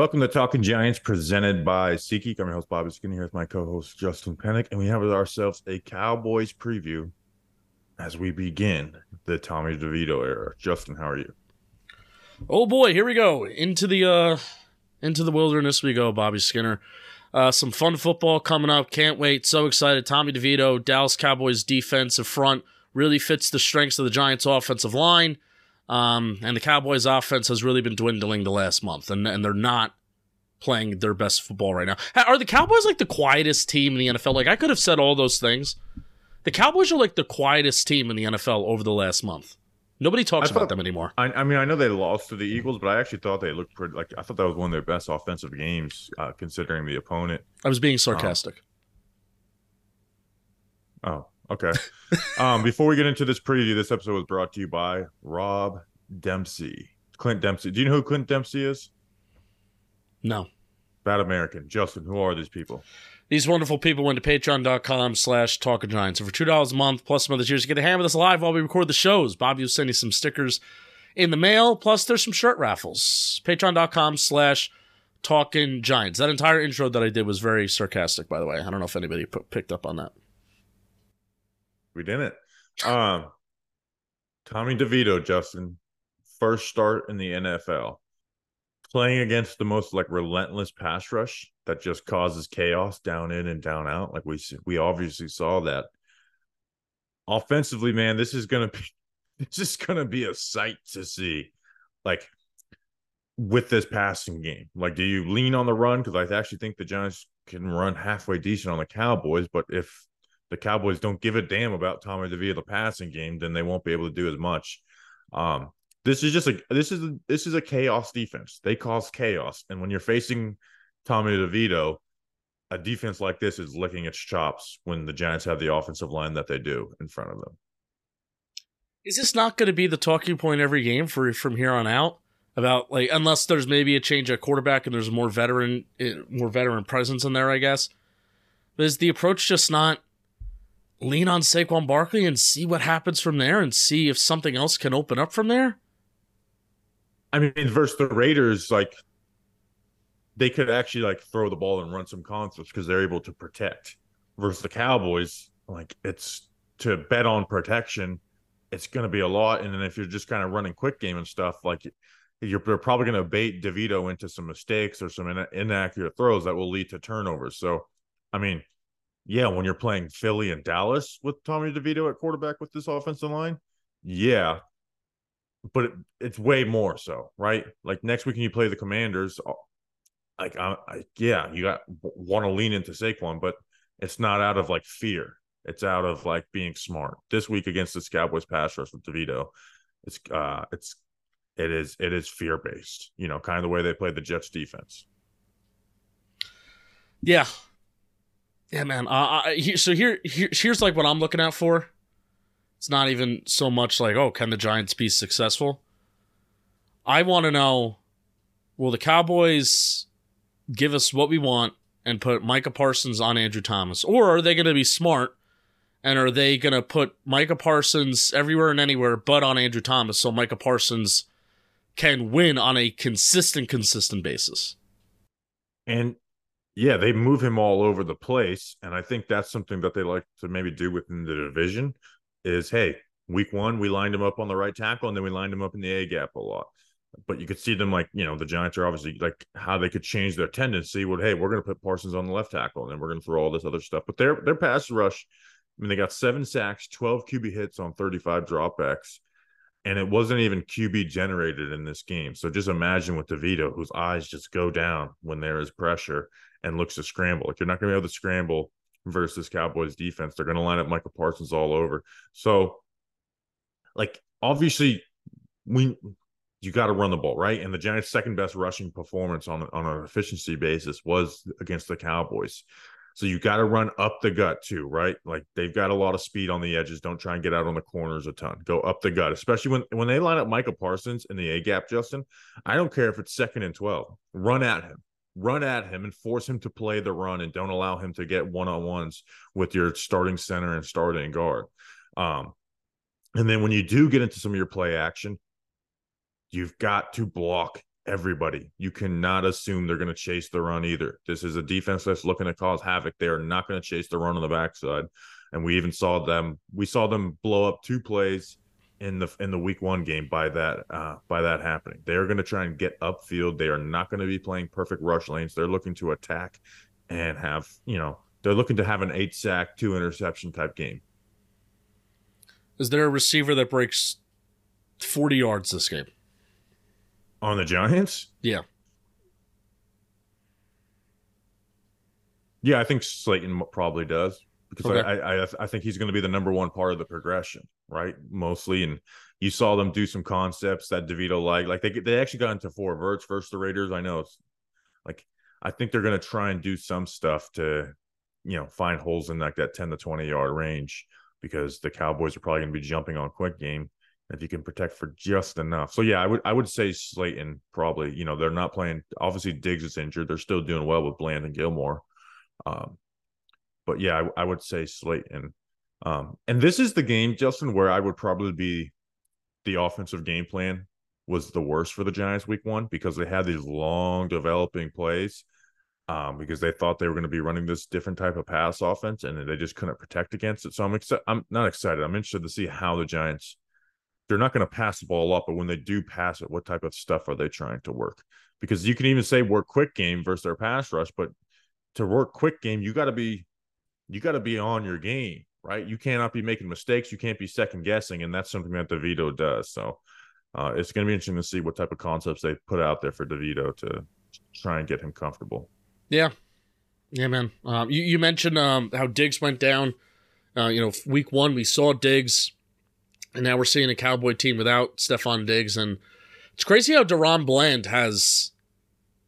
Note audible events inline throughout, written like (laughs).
Welcome to Talking Giants, presented by SeatGeek. I'm your host, Bobby Skinner, here with my co-host, Justin Penik, and we have ourselves a Cowboys preview as we begin the Tommy DeVito era. Justin, how are you? Oh boy, here we go into the uh into the wilderness we go, Bobby Skinner. Uh, some fun football coming up. Can't wait. So excited. Tommy DeVito, Dallas Cowboys defensive front really fits the strengths of the Giants offensive line. Um, and the Cowboys offense has really been dwindling the last month, and and they're not playing their best football right now. Are the Cowboys like the quietest team in the NFL? Like I could have said all those things. The Cowboys are like the quietest team in the NFL over the last month. Nobody talks about them anymore. I, I mean, I know they lost to the Eagles, but I actually thought they looked pretty. Like I thought that was one of their best offensive games, uh, considering the opponent. I was being sarcastic. Oh, okay. um, before we get into this preview, this episode was brought to you by Rob Dempsey, Clint Dempsey. Do you know who Clint Dempsey is? No. Bad American. Justin, who are these people? These wonderful people went to patreon.com slash talk of giants. So for $2 a month plus some other tiers, you get to hang with us live while we record the shows. Bobby will send you some stickers in the mail, plus there's some shirt raffles. Patreon.com slash talking giants. That entire intro that I did was very sarcastic, by the way. I don't know if anybody p- picked up on that. We didn't. Um, Tommy DeVito, Justin, first start in the NFL, playing against the most like relentless pass rush that just causes chaos down in and down out. Like we we obviously saw that. Offensively, man, this is gonna be (laughs) this is gonna be a sight to see. Like with this passing game, like do you lean on the run? Because I actually think the Giants can run halfway decent on the Cowboys, but if the Cowboys don't give a damn about Tommy DeVito the passing game, then they won't be able to do as much. Um, this is just a this is a, this is a chaos defense. They cause chaos, and when you're facing Tommy DeVito, a defense like this is licking its chops when the Giants have the offensive line that they do in front of them. Is this not going to be the talking point every game for from here on out? About like unless there's maybe a change at quarterback and there's more veteran eh, more veteran presence in there, I guess. But is the approach just not lean on Saquon Barkley and see what happens from there and see if something else can open up from there? I mean, versus the Raiders, like they could actually like throw the ball and run some concepts because they're able to protect. Versus the Cowboys, like it's to bet on protection, it's going to be a lot. And then if you're just kind of running quick game and stuff, like you're, you're probably going to bait DeVito into some mistakes or some in- inaccurate throws that will lead to turnovers. So, I mean, yeah, when you're playing Philly and Dallas with Tommy DeVito at quarterback with this offensive line, yeah, but it, it's way more so, right? Like next week, when you play the Commanders, uh, like I, I yeah, you got want to lean into Saquon, but it's not out of like fear. It's out of like being smart. This week against this Cowboys pass rush with DeVito, it's uh, it's it is it is fear based. You know, kind of the way they played the Jets defense. Yeah, yeah, man. Uh, I, he- so here, here, here's like what I'm looking out for. It's not even so much like, oh, can the Giants be successful? I want to know, will the Cowboys give us what we want and put Micah Parsons on Andrew Thomas, or are they going to be smart and are they going to put Micah Parsons everywhere and anywhere but on Andrew Thomas so Micah Parsons can win on a consistent, consistent basis? And yeah, they move him all over the place. And I think that's something that they like to maybe do within the division is hey, week one, we lined him up on the right tackle and then we lined him up in the A gap a lot. but you could see them like you know the Giants are obviously like how they could change their tendency. Would hey, we're going to put Parsons on the left tackle, and then we're going to throw all this other stuff. But their their pass rush, I mean, they got seven sacks, twelve QB hits on thirty five dropbacks, and it wasn't even QB generated in this game. So just imagine with DeVito, whose eyes just go down when there is pressure and looks to scramble. Like you're not going to be able to scramble versus Cowboys defense. They're going to line up Micah Parsons all over. So, like obviously, we you got to run the ball, right? And the Giants' second best rushing performance on on an efficiency basis was against the Cowboys. So you got to run up the gut too, right? Like they've got a lot of speed on the edges. Don't try and get out on the corners a ton. Go up the gut, especially when when they line up Micah Parsons in the A gap. Justin, I don't care if it's second and twelve. Run at him, run at him, and force him to play the run, and don't allow him to get one on ones with your starting center and starting guard. Um, and then when you do get into some of your play action, you've got to block everybody. You cannot assume they're going to chase the run either. This is a defense that's looking to cause havoc. They are not going to chase the run on the backside. And we even saw them. We saw them blow up two plays in the in the week one game by that uh, by that happening. They are going to try and get upfield. They are not going to be playing perfect rush lanes. They're looking to attack and have you know they're looking to have an eight sack, two interception type game. Is there a receiver that breaks forty yards this game? On the Giants? Yeah. Yeah, I think Slayton probably does because Okay. I, I I think he's going to be the number one part of the progression, right? Mostly, and you saw them do some concepts that Devito like. Like they they actually got into four verts versus the Raiders. I know it's like I think they're going to try and do some stuff to you know find holes in like that ten to twenty yard range because the Cowboys are probably going to be jumping on quick game if you can protect for just enough. So yeah, I would I would say Slayton probably. You know they're not playing. Obviously Diggs is injured. They're still doing well with Bland and Gilmore. Um, but yeah, I, I would say Slayton. Um, and this is the game, Justin, where I would probably be the offensive game plan was the worst for the Giants week one because they had these long developing plays. Um, because they thought they were going to be running this different type of pass offense and they just couldn't protect against it. So I'm excited. I'm not excited. I'm interested to see how the Giants they're not going to pass the ball lot, but when they do pass it, what type of stuff are they trying to work? Because you can even say work quick game versus their pass rush, but to work quick game, you got to be you got to be on your game, right? You cannot be making mistakes. You can't be second guessing, and that's something that DeVito does. So uh, it's going to be interesting to see what type of concepts they put out there for DeVito to try and get him comfortable. Yeah. Yeah, man. Um, you, you mentioned um, how Diggs went down. Uh, you know, week one, we saw Diggs, and now we're seeing a Cowboy team without Stephon Diggs. And it's crazy how DaRon Bland has.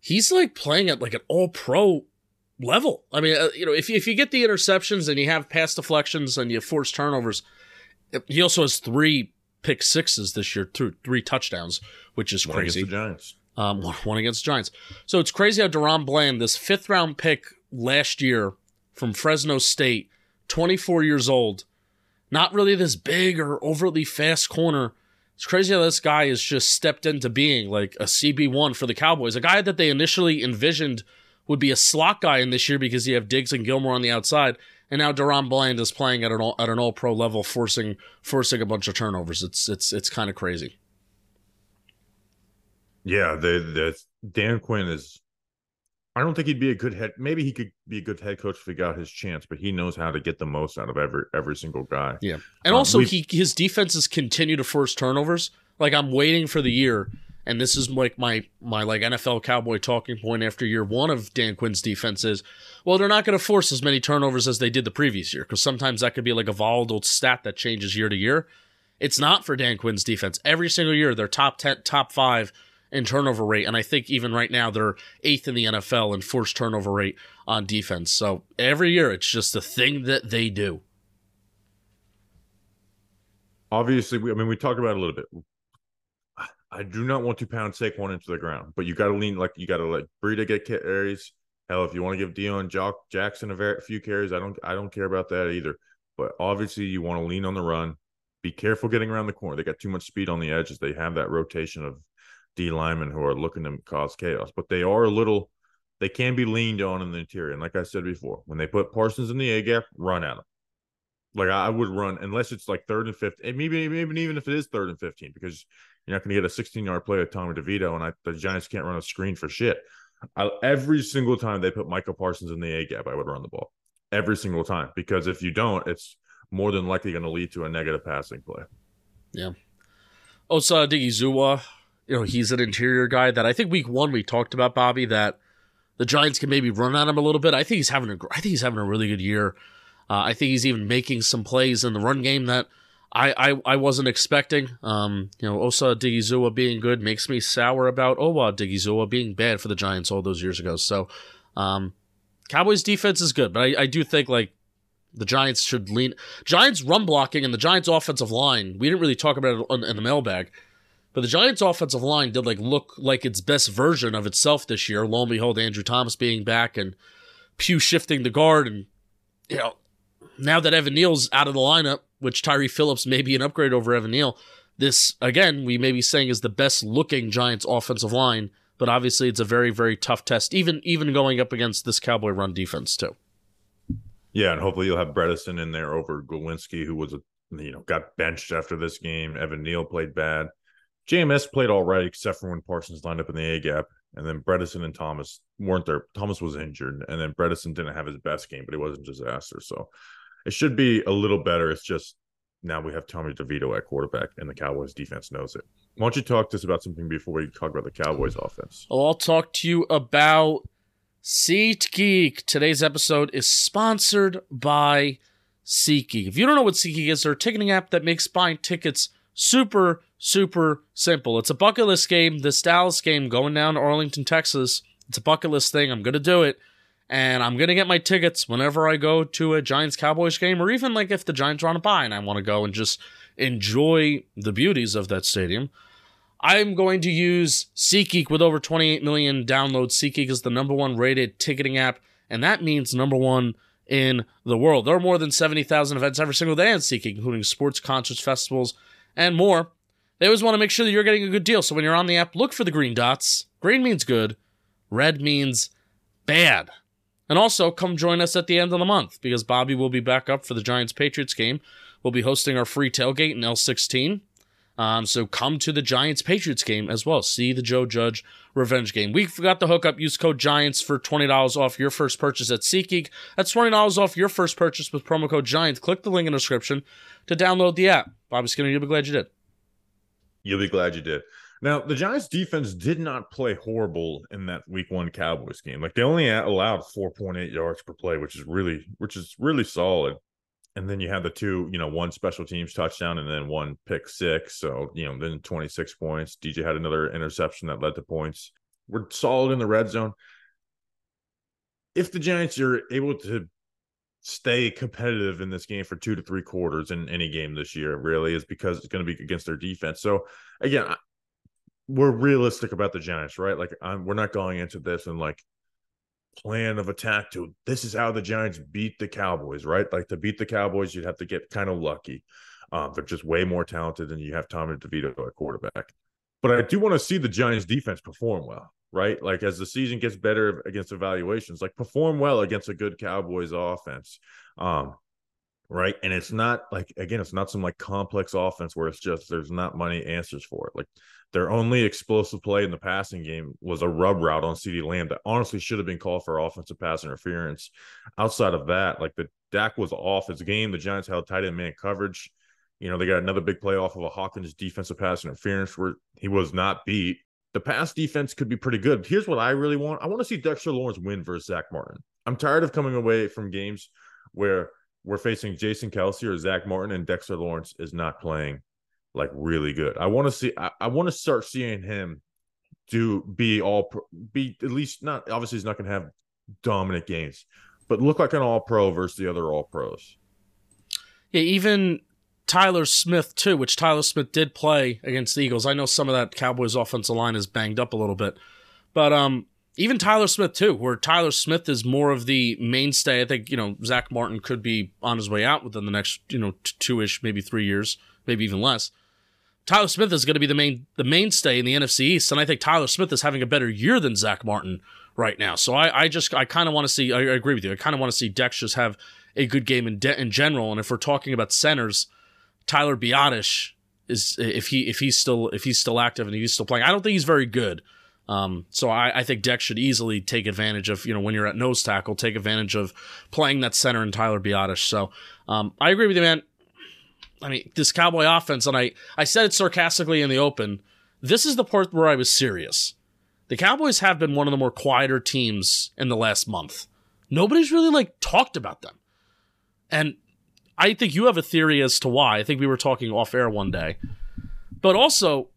He's like playing at like an all pro level. I mean, uh, you know, if you, if you get the interceptions and you have pass deflections and you force turnovers, he also has three pick sixes this year, through three touchdowns, which is One against crazy the Giants. um, one, one against Giants. So it's crazy how DaRon Bland, this fifth round pick last year from Fresno State, 24 years old, not really this big or overly fast corner. It's crazy how this guy has just stepped into being like a CB1 for the Cowboys, a guy that they initially envisioned would be a slot guy in this year because you have Diggs and Gilmore on the outside. And now DaRon Bland is playing at an all, at an all pro level, forcing forcing a bunch of turnovers. It's it's it's kind of crazy. Yeah, the the Dan Quinn is. I don't think he'd be a good head. Maybe he could be a good head coach if he got his chance, but he knows how to get the most out of every every single guy. Yeah. And Um, also he his defenses continue to force turnovers. Like I'm waiting for the year, and this is like my my like NFL cowboy talking point after year one of Dan Quinn's defense is, well, they're not going to force as many turnovers as they did the previous year because sometimes that could be like a volatile stat that changes year to year. It's not for Dan Quinn's defense. Every single year they're top ten, top five in turnover rate, and I think even right now they're eighth in the NFL in forced turnover rate on defense. So every year it's just a thing that they do. Obviously, we, I mean, we talked about it a little bit. I do not want to pound Saquon into the ground, but you got to lean like you got to let Breida get carries. Hell, if you want to give Dion Jock Jackson a ver- few carries, I don't I don't care about that either. But obviously, you want to lean on the run. Be careful getting around the corner. They got too much speed on the edges. They have that rotation of D linemen who are looking to cause chaos, but they are a little. They can be leaned on in the interior. And like I said before, when they put Parsons in the A gap, run at them. Like I would run unless it's like third and fifth, and maybe even even if it is third and fifteen, because you're not going to get a 16 yard play with Tommy DeVito, and I, the Giants can't run a screen for shit. I, every single time they put Micah Parsons in the A gap, I would run the ball every single time because if you don't, it's more than likely going to lead to a negative passing play. Yeah. Osa Odighizuwa, you know, he's an interior guy that I think week one we talked about Bobby that the Giants can maybe run at him a little bit. I think he's having a I think he's having a really good year. Uh, I think he's even making some plays in the run game that I I, I wasn't expecting. Um, you know, Osa Odighizuwa being good makes me sour about Owa Odighizuwa being bad for the Giants all those years ago. So, um, Cowboys defense is good, but I, I do think like the Giants should lean Giants run blocking and the Giants offensive line. We didn't really talk about it on, in the mailbag, but the Giants offensive line did like look like its best version of itself this year. Lo and behold, Andrew Thomas being back and Pugh shifting the guard, and you know now that Evan Neal's out of the lineup, which Tyre Phillips may be an upgrade over Evan Neal. This again, we may be saying is the best looking Giants offensive line, but obviously it's a very very tough test, even even going up against this Cowboy run defense too. Yeah, and hopefully you'll have Bredeson in there over Glowinski, who was a you know got benched after this game. Evan Neal played bad. JMS played all right, except for when Parsons lined up in the A gap, and then Bredeson and Thomas weren't there. Thomas was injured, and then Bredeson didn't have his best game, but he wasn't a disaster. So it should be a little better. It's just now we have Tommy DeVito at quarterback, and the Cowboys defense knows it. Why don't you talk to us about something before we talk about the Cowboys offense? Well, I'll talk to you about SeatGeek. Today's episode is sponsored by SeatGeek. If you don't know what SeatGeek is, they're a ticketing app that makes buying tickets super, super simple. It's a bucket list game. This Dallas game going down to Arlington, Texas. It's a bucket list thing. I'm going to do it. And I'm to get my tickets whenever I go to a Giants Cowboys game, or even like if the Giants are on a bye and I want to go and just enjoy the beauties of that stadium. I'm going to use SeatGeek with over 28 million downloads. SeatGeek is the number one rated ticketing app, and that means number one in the world. There are more than 70,000 events every single day on SeatGeek, including sports, concerts, festivals, and more. They always want to make sure that you're getting a good deal. So when you're on the app, look for the green dots. Green means good, red means bad. And also, come join us at the end of the month because Bobby will be back up for the Giants Patriots game. We'll be hosting our free tailgate in L16. Um, so come to the Giants Patriots game as well. See the Joe Judge revenge game. We forgot to hook up. Use code Giants for twenty dollars off your first purchase at SeatGeek. That's twenty dollars off your first purchase with promo code Giants. Click the link in the description to download the app. Bobby Skinner, you'll be glad you did. You'll be glad you did. Now, the Giants defense did not play horrible in that week one Cowboys game. Like they only allowed 4.8 yards per play, which is really which is really solid. And then you have the two, you know, one special teams touchdown and then one pick six. So, you know, then 26 points. DJ had another interception that led to points. We're solid in the red zone. If the Giants are able to stay competitive in this game for two to three quarters in any game this year, really, is because it's going to be against their defense. So, again, we're realistic about the Giants, right? Like, I'm, we're not going into this and like plan of attack to this is how the Giants beat the Cowboys, right? Like to beat the Cowboys, you'd have to get kind of lucky. Um, they're just way more talented than you have Tommy DeVito at quarterback. But I do want to see the Giants defense perform well, right? Like as the season gets better against evaluations, like perform well against a good Cowboys offense. Um, right. And it's not like again, it's not some like complex offense where it's just there's not many answers for it. Like their only explosive play in the passing game was a rub route on CeeDee Lamb that honestly should have been called for offensive pass interference. Outside of that, like the Dak was off his game. The Giants held tight end man coverage. You know, they got another big play off of a Hawkins defensive pass interference where he was not beat. The pass defense could be pretty good. Here's what I really want. I want to see Dexter Lawrence win versus Zach Martin. I'm tired of coming away from games where we're facing Jason Kelce or Zach Martin and Dexter Lawrence is not playing like really good. I want to see. I, I want to start seeing him do be all be at least not. Obviously, he's not going to have dominant games, but look like an all pro versus the other all pros. Yeah, even Tyler Smith too, which Tyler Smith did play against the Eagles. I know some of that Cowboys offensive line is banged up a little bit, but um, even Tyler Smith too, where Tyler Smith is more of the mainstay. I think you know Zach Martin could be on his way out within the next you know two ish, maybe three years, maybe even less. Tyler Smith is going to be the main the mainstay in the NFC East, and I think Tyler Smith is having a better year than Zach Martin right now. So I, I just I kind of want to see. I, I agree with you. I kind of want to see Dex just have a good game in de- in general. And if we're talking about centers, Tyler Biadasz is if he if he's still if he's still active and he's still playing. I don't think he's very good. Um, so I, I think Dex should easily take advantage of you know when you're at nose tackle, take advantage of playing that center and Tyler Biadasz. So um, I agree with you, man. I mean, this Cowboy offense, and I I said it sarcastically in the open. This is the part where I was serious. The Cowboys have been one of the more quieter teams in the last month. Nobody's really like talked about them. And I think you have a theory as to why. I think we were talking off air one day. But also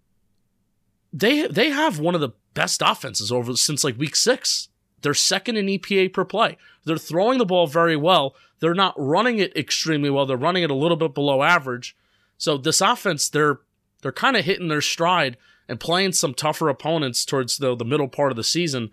they they have one of the best offenses over since like week 6. They're second in EPA per play. They're throwing the ball very well. They're not running it extremely well. They're running it a little bit below average. So this offense they're they're kind of hitting their stride and playing some tougher opponents towards the the middle part of the season.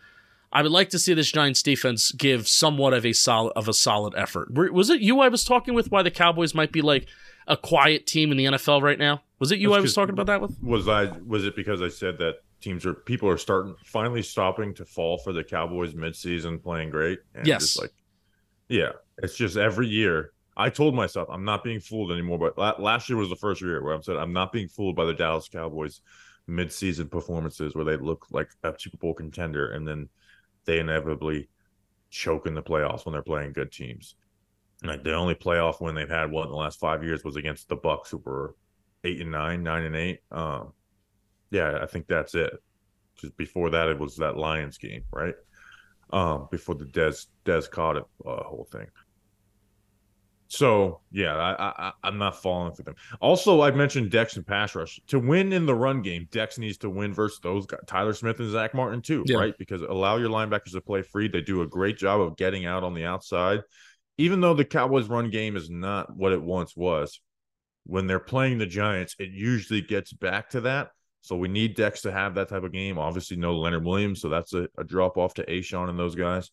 I would like to see this Giants defense give somewhat of a solid of a solid effort. Was it you I was talking with why the Cowboys might be like a quiet team in the NFL right now? Was it you That's I was talking about that with? Was I was it because I said that teams are people are starting finally stopping to fall for the Cowboys midseason playing great? And Yes. Just like yeah, it's just every year. I told myself I'm not being fooled anymore. But last year was the first year where I said I'm not being fooled by the Dallas Cowboys midseason performances where they look like a Super Bowl contender and then they inevitably choke in the playoffs when they're playing good teams. Like the only playoff win they've had one in the last five years was against the Bucks, who were eight and nine, nine and eight. Um, yeah, I think that's it. Just before that, it was that Lions game, right? Um, before the Dez Dez caught it, uh, whole thing. So yeah, I, I I'm not falling for them. Also, I mentioned Dex and pass rush to win in the run game. Dex needs to win versus those guys, Tyler Smith and Zach Martin too, Yeah. right? Because allow your linebackers to play free. They do a great job of getting out on the outside, even though the Cowboys' run game is not what it once was. When they're playing the Giants, it usually gets back to that. So we need Dex to have that type of game. Obviously, no Leonard Williams, so that's a, a drop off to A'Shawn and those guys.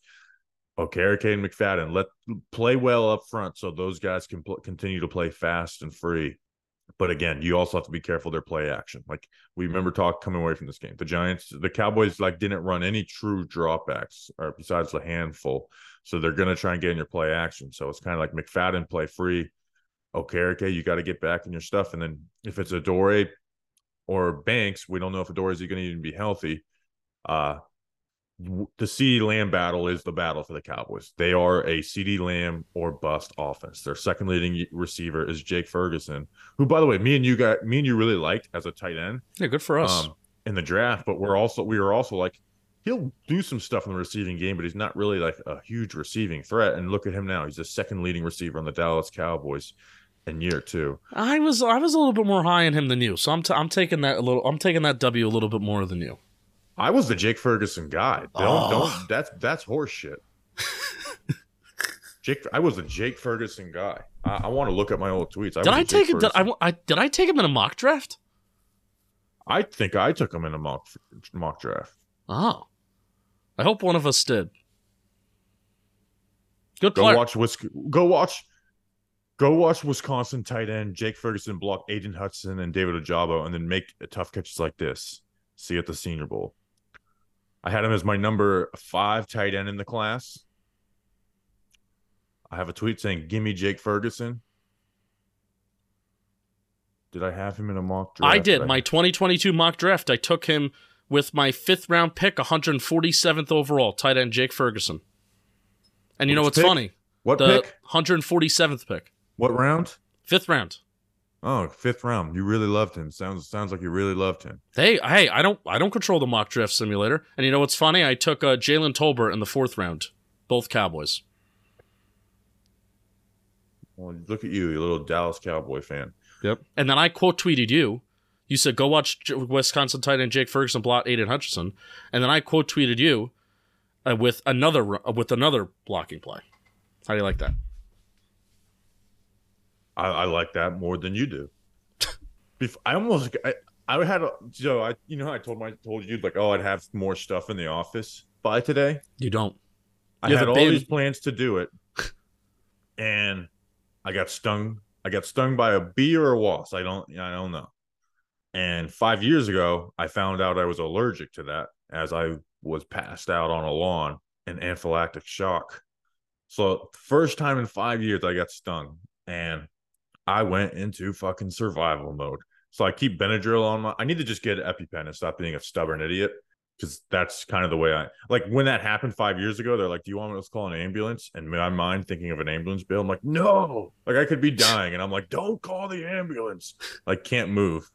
Okay, and McFadden, let play well up front so those guys can pl- continue to play fast and free. But again, you also have to be careful their play action. Like we remember talk coming away from this game, the Giants, the Cowboys, like didn't run any true dropbacks or besides the handful. So they're gonna try and get in your play action. So it's kind of like McFadden play free. Okay, okay, you got to get back in your stuff. And then if it's Adoree' or Banks, we don't know if Adoree' is going to even be healthy. Uh, the CeeDee Lamb battle is the battle for the Cowboys. They are a CeeDee Lamb or bust offense. Their second leading receiver is Jake Ferguson, who, by the way, me and you got me and you really liked as a tight end Yeah, good for us. um, in the draft. But we're also we were also like he'll do some stuff in the receiving game, but he's not really like a huge receiving threat. And look at him now; he's the second leading receiver on the Dallas Cowboys in year two. I was I was a little bit more high on him than you, so I'm t- I'm taking that a little I'm taking that W a little bit more than you. I was the Jake Ferguson guy. Don't Oh. don't that's that's horseshit. Jake, I was a Jake Ferguson guy. I, I want to look at my old tweets. I Did was I a Jake take it? Did I, I did I take him in a mock draft? I think I took him in a mock mock draft. Oh, I hope one of us did. Good Go player. watch Wis- Go watch. Go watch Wisconsin tight end Jake Ferguson block Aidan Hudson and David Ojabo, and then make tough catches like this. See you at the Senior Bowl. I had him as my number five tight end in the class. I have a tweet saying, "Give me Jake Ferguson." Did I have him in a mock draft? I did my 2022 mock draft. I took him with my fifth round pick, 147th overall, tight end Jake Ferguson. And you know what's pick? funny? what The pick? 147th pick, What round? fifth round. Oh, fifth round. You really loved him. Sounds sounds like you really loved him. Hey, hey, I don't, I don't control the mock draft simulator. And you know what's funny? I took uh, Jalen Tolbert in the fourth round, both Cowboys. Well, look at you, you little Dallas Cowboy fan. Yep. And then I quote tweeted you. You said go watch Wisconsin tight end Jake Ferguson block Aidan Hutchinson, and then I quote tweeted you uh, with another uh, with another blocking play. How do you like that? I, I like that more than you do. I almost I, I had a Joe. I you know how I told my told you like oh I'd have more stuff in the office by today. You don't. I You have had all baby. these plans to do it, and I got stung. I got stung by a bee or a wasp. I don't. I don't know. And five years ago, I found out I was allergic to that as I was passed out on a lawn in anaphylactic shock So first time in five years I got stung, and I went into fucking survival mode. So I keep Benadryl on my. I need to just get EpiPen and stop being a stubborn idiot because that's kind of the way I like. When that happened five years ago, they're like, "Do you want me to call an ambulance?" And my mind, thinking of an ambulance bill, I'm like, "No!" Like I could be dying, and I'm like, "Don't call the ambulance!" Like can't move.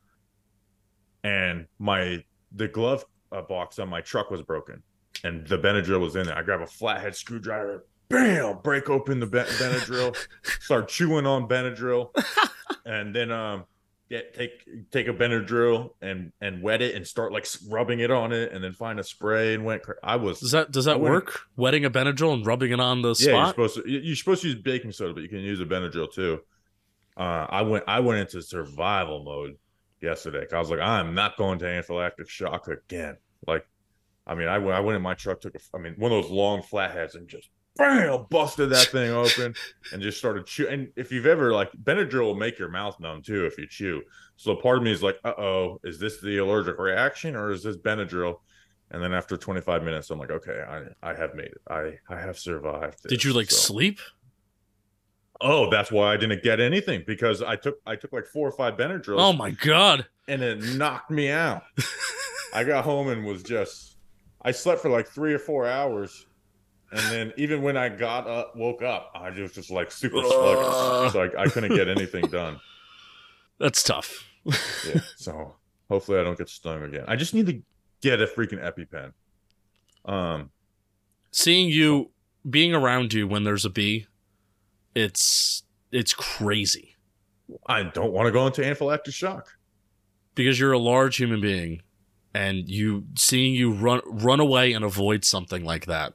And my the glove uh, box on my truck was broken, and the Benadryl was in there. I grab a flathead screwdriver, bam, break open the ben- Benadryl, (laughs) start chewing on Benadryl, (laughs) and then um get take take a Benadryl and and wet it and start like rubbing it on it, and then find a spray and went. Cra- I was Does that does that wouldn't- work? Wetting a Benadryl and rubbing it on the yeah. You're spot. supposed to you- you're supposed to use baking soda, but you can use a Benadryl too. Uh, I went I went into survival mode yesterday. 'cause I was like, I'm not going to anaphylactic shock again. Like, I mean, I went I went in my truck, took a I mean one of those long flatheads, and just bam, busted that thing open and just started chew. And if you've ever like Benadryl will make your mouth numb too if you chew. So part of me is like, uh oh, is this the allergic reaction or is this Benadryl? And then after 25 minutes, I'm like, okay, I I have made it. I I have survived. Did you like So- sleep? Oh, that's why I didn't get anything because I took I took like four or five Benadryl. Oh my god. and it knocked me out. (laughs) I got home and was just I slept for like three or four hours. And then even when I got up, woke up, I was just like super Ugh. sluggish. So I, I couldn't get anything done. That's tough. Yeah. So hopefully I don't get stung again. I just need to get a freaking EpiPen. Um Seeing you being around you when there's a bee, it's it's crazy. I don't want to go into anaphylactic shock. because you're a large human being and you seeing you run run away and avoid something like that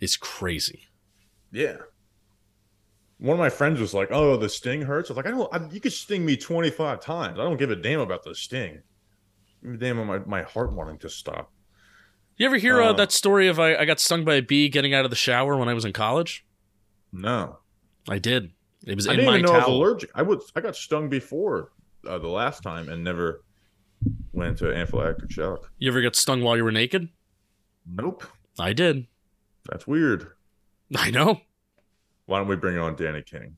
is crazy. Yeah. One of my friends was like, "Oh, the sting hurts." I was like, "I don't. I, you could sting me twenty five times. I don't give a damn about the sting. Give a damn about my, my heart wanting to stop." You ever hear uh, Uh. that story of I, I got stung by a bee getting out of the shower when I was in college? No, I did. It was I in didn't my even know I was towel. allergic. I was I got stung before uh, the last time and never went into anaphylactic shock. You ever get stung while you were naked? Nope, I did. That's weird. I know. Why don't we bring on Danny King?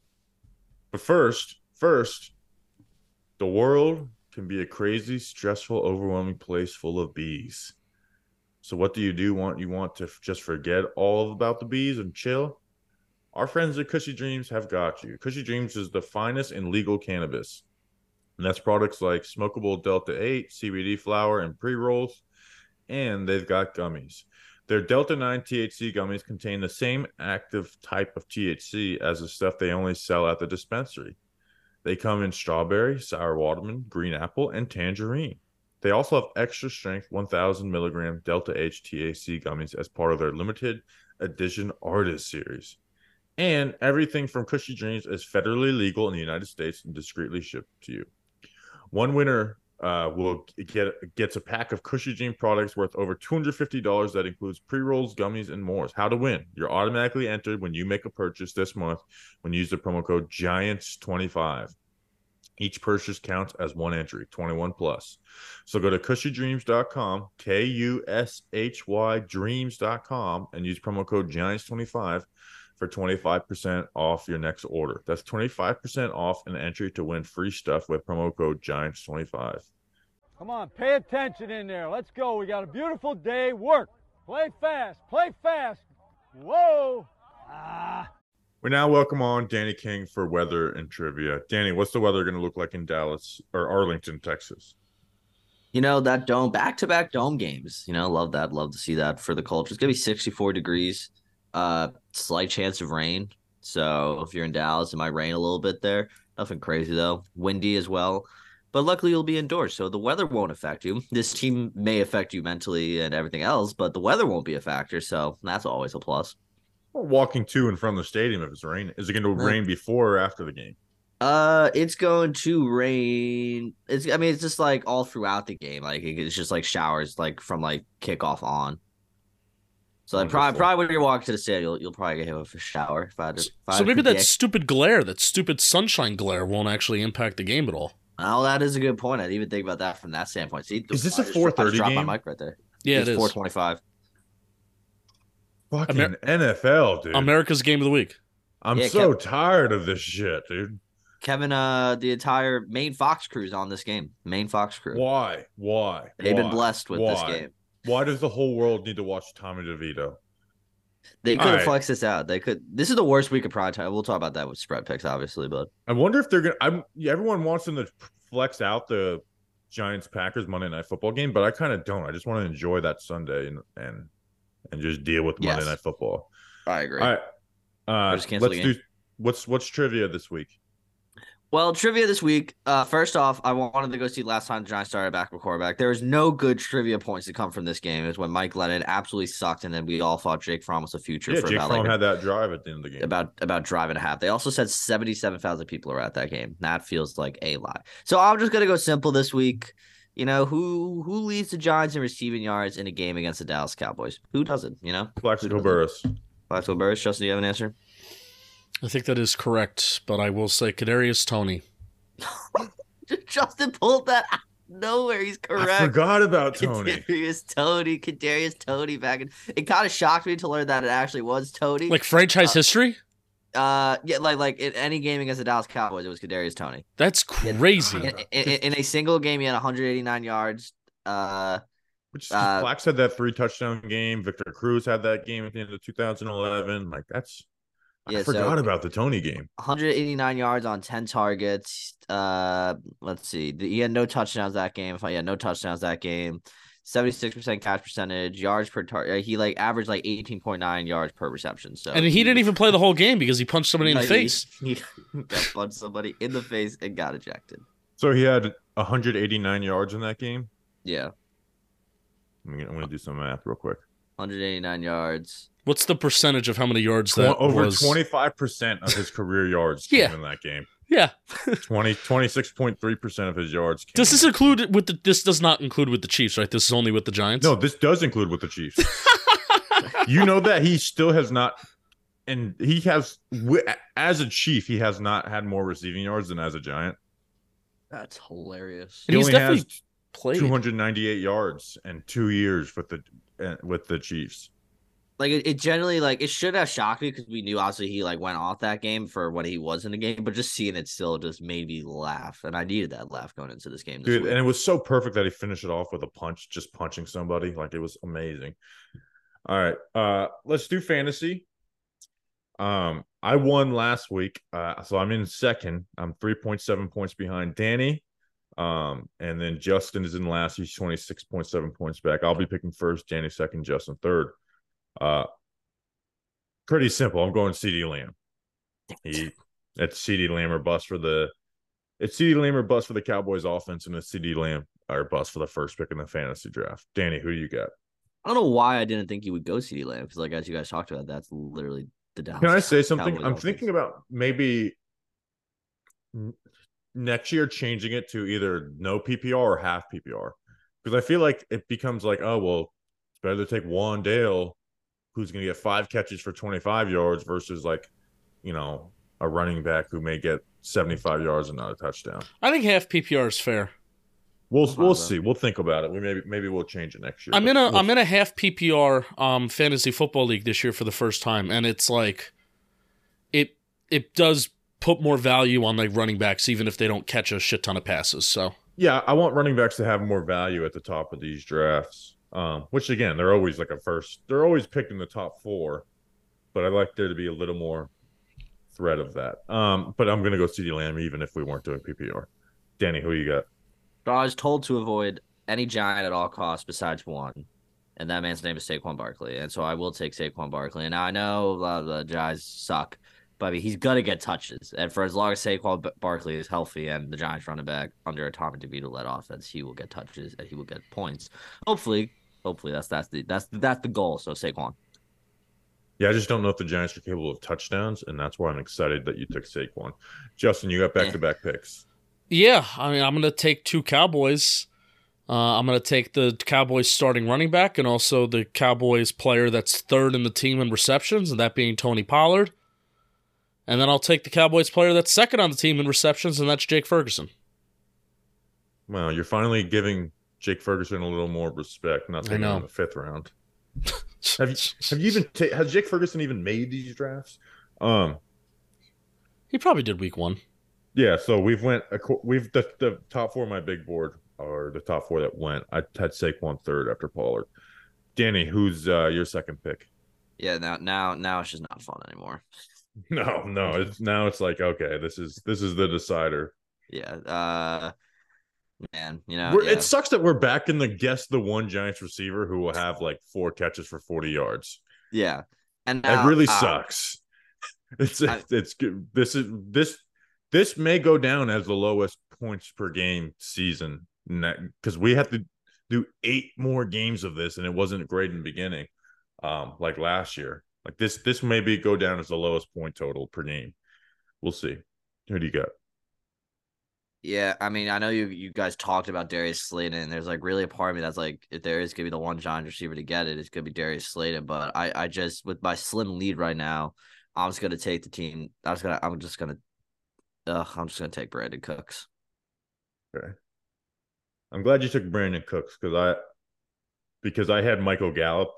But first, first, the world can be a crazy, stressful, overwhelming place full of bees. So what do you do? Want you want to just forget all about the bees and chill? Our friends at Kushy Dreams have got you. Kushy Dreams is the finest in legal cannabis. And that's products like smokable Delta 8, CBD flower, and pre rolls. And they've got gummies. Their Delta 9 THC gummies contain the same active type of THC as the stuff they only sell at the dispensary. They come in strawberry, sour watermelon, green apple, and tangerine. They also have extra strength 1000 milligram Delta 8 THC gummies as part of their limited edition artist series. And everything from Kushy Dreams is federally legal in the United States and discreetly shipped to you. One winner uh, will get gets a pack of Kushy Dream products worth over two hundred fifty dollars. That includes pre rolls, gummies, and more. How to win? You're automatically entered when you make a purchase this month when you use the promo code Giants twenty five. Each purchase counts as one entry, 21 plus. So go to cushydreams.com, K U S H Y dreams.com, and use promo code Giants25 for 25% off your next order. That's 25% off an entry to win free stuff with promo code Giants25. Come on, pay attention in there. Let's go. We got a beautiful day. Work. Play fast. Play fast. Whoa. Ah. We now welcome on Danny King for weather and trivia. Danny, what's the weather going to look like in Dallas or Arlington, Texas? You know, that dome back to back dome games. You know, love that. Love to see that for the culture. It's gonna be 64 degrees. Uh slight chance of rain. So if you're in Dallas, it might rain a little bit there. Nothing crazy though. Windy as well. But luckily you'll be indoors, so the weather won't affect you. This team may affect you mentally and everything else, but the weather won't be a factor, so that's always a plus. Or walking to and from the stadium if it's raining. Is it going to rain before or after the game? Uh, it's going to rain. It's I mean, it's just like all throughout the game. Like it's just like showers, like from like kickoff on. So like, probably probably when you walk to the stadium, you'll, you'll probably get hit with a shower. If I had to, if I So had to maybe that predict. stupid glare, that stupid sunshine glare won't actually impact the game at all. Oh, that is a good point. I didn't even think about that from that standpoint. See, Is this I a just dro- I just 4:30 dropped game? My mic right there. Yeah, it's it is. Four twenty-five. Fucking Amer- NFL, dude. America's game of the week. I'm Yeah, so tired of this shit, dude. Kevin, uh, the entire main Fox crew's on this game. Main Fox crew. Why? Why? They've been blessed with Why? this game. Why does the whole world need to watch Tommy DeVito? They could have Alright. flexed this out. They could. This is the worst week of prime time. We'll talk about that with spread picks, obviously, but I wonder if they're gonna. I'm. yeah, Everyone wants them to flex out the Giants Packers Monday Night Football game, but I kind of don't. I just want to enjoy that Sunday and and and just deal with Monday Yes. Night Football. I agree. All right. Uh, just let's do. What's what's trivia this week? Well, trivia this week. Uh, first off, I wanted to go see last time the Giants started back with quarterback. There was no good trivia points to come from this game. It was when Mike Glennon absolutely sucked, and then we all thought Jake Fromm was the future Yeah, for Jake about Fromm like had that drive at the end of the game. about about drive and a half. They also said seventy seven thousand people are at that game. That feels like a lie. So I'm just gonna go simple this week. You know who who leads the Giants in receiving yards in a game against the Dallas Cowboys? Who doesn't? You know, Plaxico Burress. Plaxico Burress. Justin, do you have an answer? I think that is correct, but I will say Kadarius Toney. (laughs) Justin pulled that out of nowhere. He's correct. I forgot about (laughs) Toney. Kadarius Toney, Kadarius Toney back in. It kind of shocked me to learn that it actually was Toney. Like franchise Uh, history? uh, yeah, like like in any game against the Dallas Cowboys, it was Kadarius Toney. That's crazy. In, in, in a single game, he had 189 yards. Uh, Which Uh, Plax had that three touchdown game. Victor Cruz had that game at the end of 2011. Like that's. Yeah, I so- forgot about the Toney game. 189 yards on 10 targets. Uh, let's see. The- He had no touchdowns that game. If I yeah, no touchdowns that game. 76% catch percentage, yards per target. He like averaged like 18.9 yards per reception. So and he didn't even play the whole game because he punched somebody (laughs) in the he- face. He, (laughs) got punched somebody in the face and got ejected. So he had 189 yards in that game. Yeah, I'm gonna, I'm gonna do some math real quick. 189 yards. What's the percentage of how many yards Tw- that over was? 25 percent of his career yards (laughs) came Yeah. in that game. Yeah. (laughs) 20 26.3 percent of his yards. Came Does this in- include with the? This does not include with the Chiefs, right? This is only with the Giants. No, this does include with the Chiefs. (laughs) you know that he still has not, and he has as a Chief, he has not had more receiving yards than as a Giant. That's hilarious. And He he's only definitely has played. 298 yards in two years with the uh, with the Chiefs. Like it, it generally like it should have shocked me because we knew obviously he like went off that game for when he was in the game, but just seeing it still just made me laugh, and I needed that laugh going into this game. This Dude, week. and it was so perfect that he finished it off with a punch, just punching somebody. Like it was amazing. All right. Uh let's do fantasy. Um, I won last week. Uh, so I'm in second. I'm 3.7 points behind Danny. Um, and then Justin is in last. He's 26.7 points back. I'll be picking first, Danny second, Justin third. Uh pretty simple. I'm going CeeDee Lamb. He it's CeeDee Lamb or bust for the it's CeeDee Lamb or bust for the Cowboys offense and it's CeeDee Lamb or bust for the first pick in the fantasy draft. Danny, who do you got? I don't know why I didn't think you would go CeeDee Lamb because like as you guys talked about, that's literally the down. Can I say something? Cowboys I'm offense. thinking about maybe next year changing it to either no PPR or half PPR because I feel like it becomes like, oh well, it's better to take Wan'Dale, who's going to get five catches for 25 yards versus like, you know, a running back who may get 75 yards and not a touchdown. I think half PPR is fair. We'll fine we'll with that. see. We'll think about it. We maybe maybe we'll change it next year. I'm in a we'll am in a half PPR um fantasy football league this year for the first time, and it's like it it does put more value on like running backs even if they don't catch a shit ton of passes. So Yeah, I want running backs to have more value at the top of these drafts. Um, which again, they're always like a first. They're always picked in the top four, but I'd like there to be a little more threat of that. Um, but I'm gonna go CeeDee Lamb even if we weren't doing PPR. Danny, who you got? I was told to avoid any giant at all costs besides one, and that man's name is Saquon Barkley. And so I will take Saquon Barkley. And I know the Giants suck, but I mean, he's gonna get touches. And for as long as Saquon B- Barkley is healthy and the Giants running back under a Tommy DeVito led offense, he will get touches and he will get points. Hopefully, hopefully that's that's the that's that's the goal. So Saquon. Yeah, I just don't know if the Giants are capable of touchdowns, and that's why I'm excited that you took Saquon. Justin, you got back to back picks. yeah, I mean I'm gonna take two Cowboys. Uh, I'm gonna take the Cowboys starting running back and also the Cowboys player that's third in the team in receptions, and that being Tony Pollard. And then I'll take the Cowboys player that's second on the team in receptions, and that's Jake Ferguson. Well, you're finally giving Jake Ferguson a little more respect, not taking him in the fifth round. (laughs) Have you have you even ta- has Jake Ferguson even made these drafts? Um, He probably did week one. yeah. So we've went aco- we've the, the top four of my big board are the top four that went. I had Saquon third after Pollard. Danny, who's uh, your second pick? Yeah, now now now it's just not fun anymore. (laughs) No, no. It's now it's like okay, this is this is the decider. Yeah. Uh man, you know, yeah. It sucks that we're back in the guess the one Giants receiver who will have like four catches for forty yards. yeah. And That now, really uh, sucks. (laughs) It's I- it's, it's good. This is this this may go down as the lowest points per game season because we have to do eight more games of this, and it wasn't great in the beginning, um, like last year. Like this, this maybe go down as the lowest point total per game. We'll see. Who do you got? Yeah, I mean, I know you you guys talked about Darius Slayton, and there's like really a part of me that's like, if there is gonna be the one Giants receiver to get it, it's gonna be Darius Slayton. But I I just with my slim lead right now, I'm just gonna take the team. I'm just gonna I'm just gonna, uh, I'm just gonna take Brandin Cooks. Okay. I'm glad you took Brandin Cooks because I because I had Michael Gallup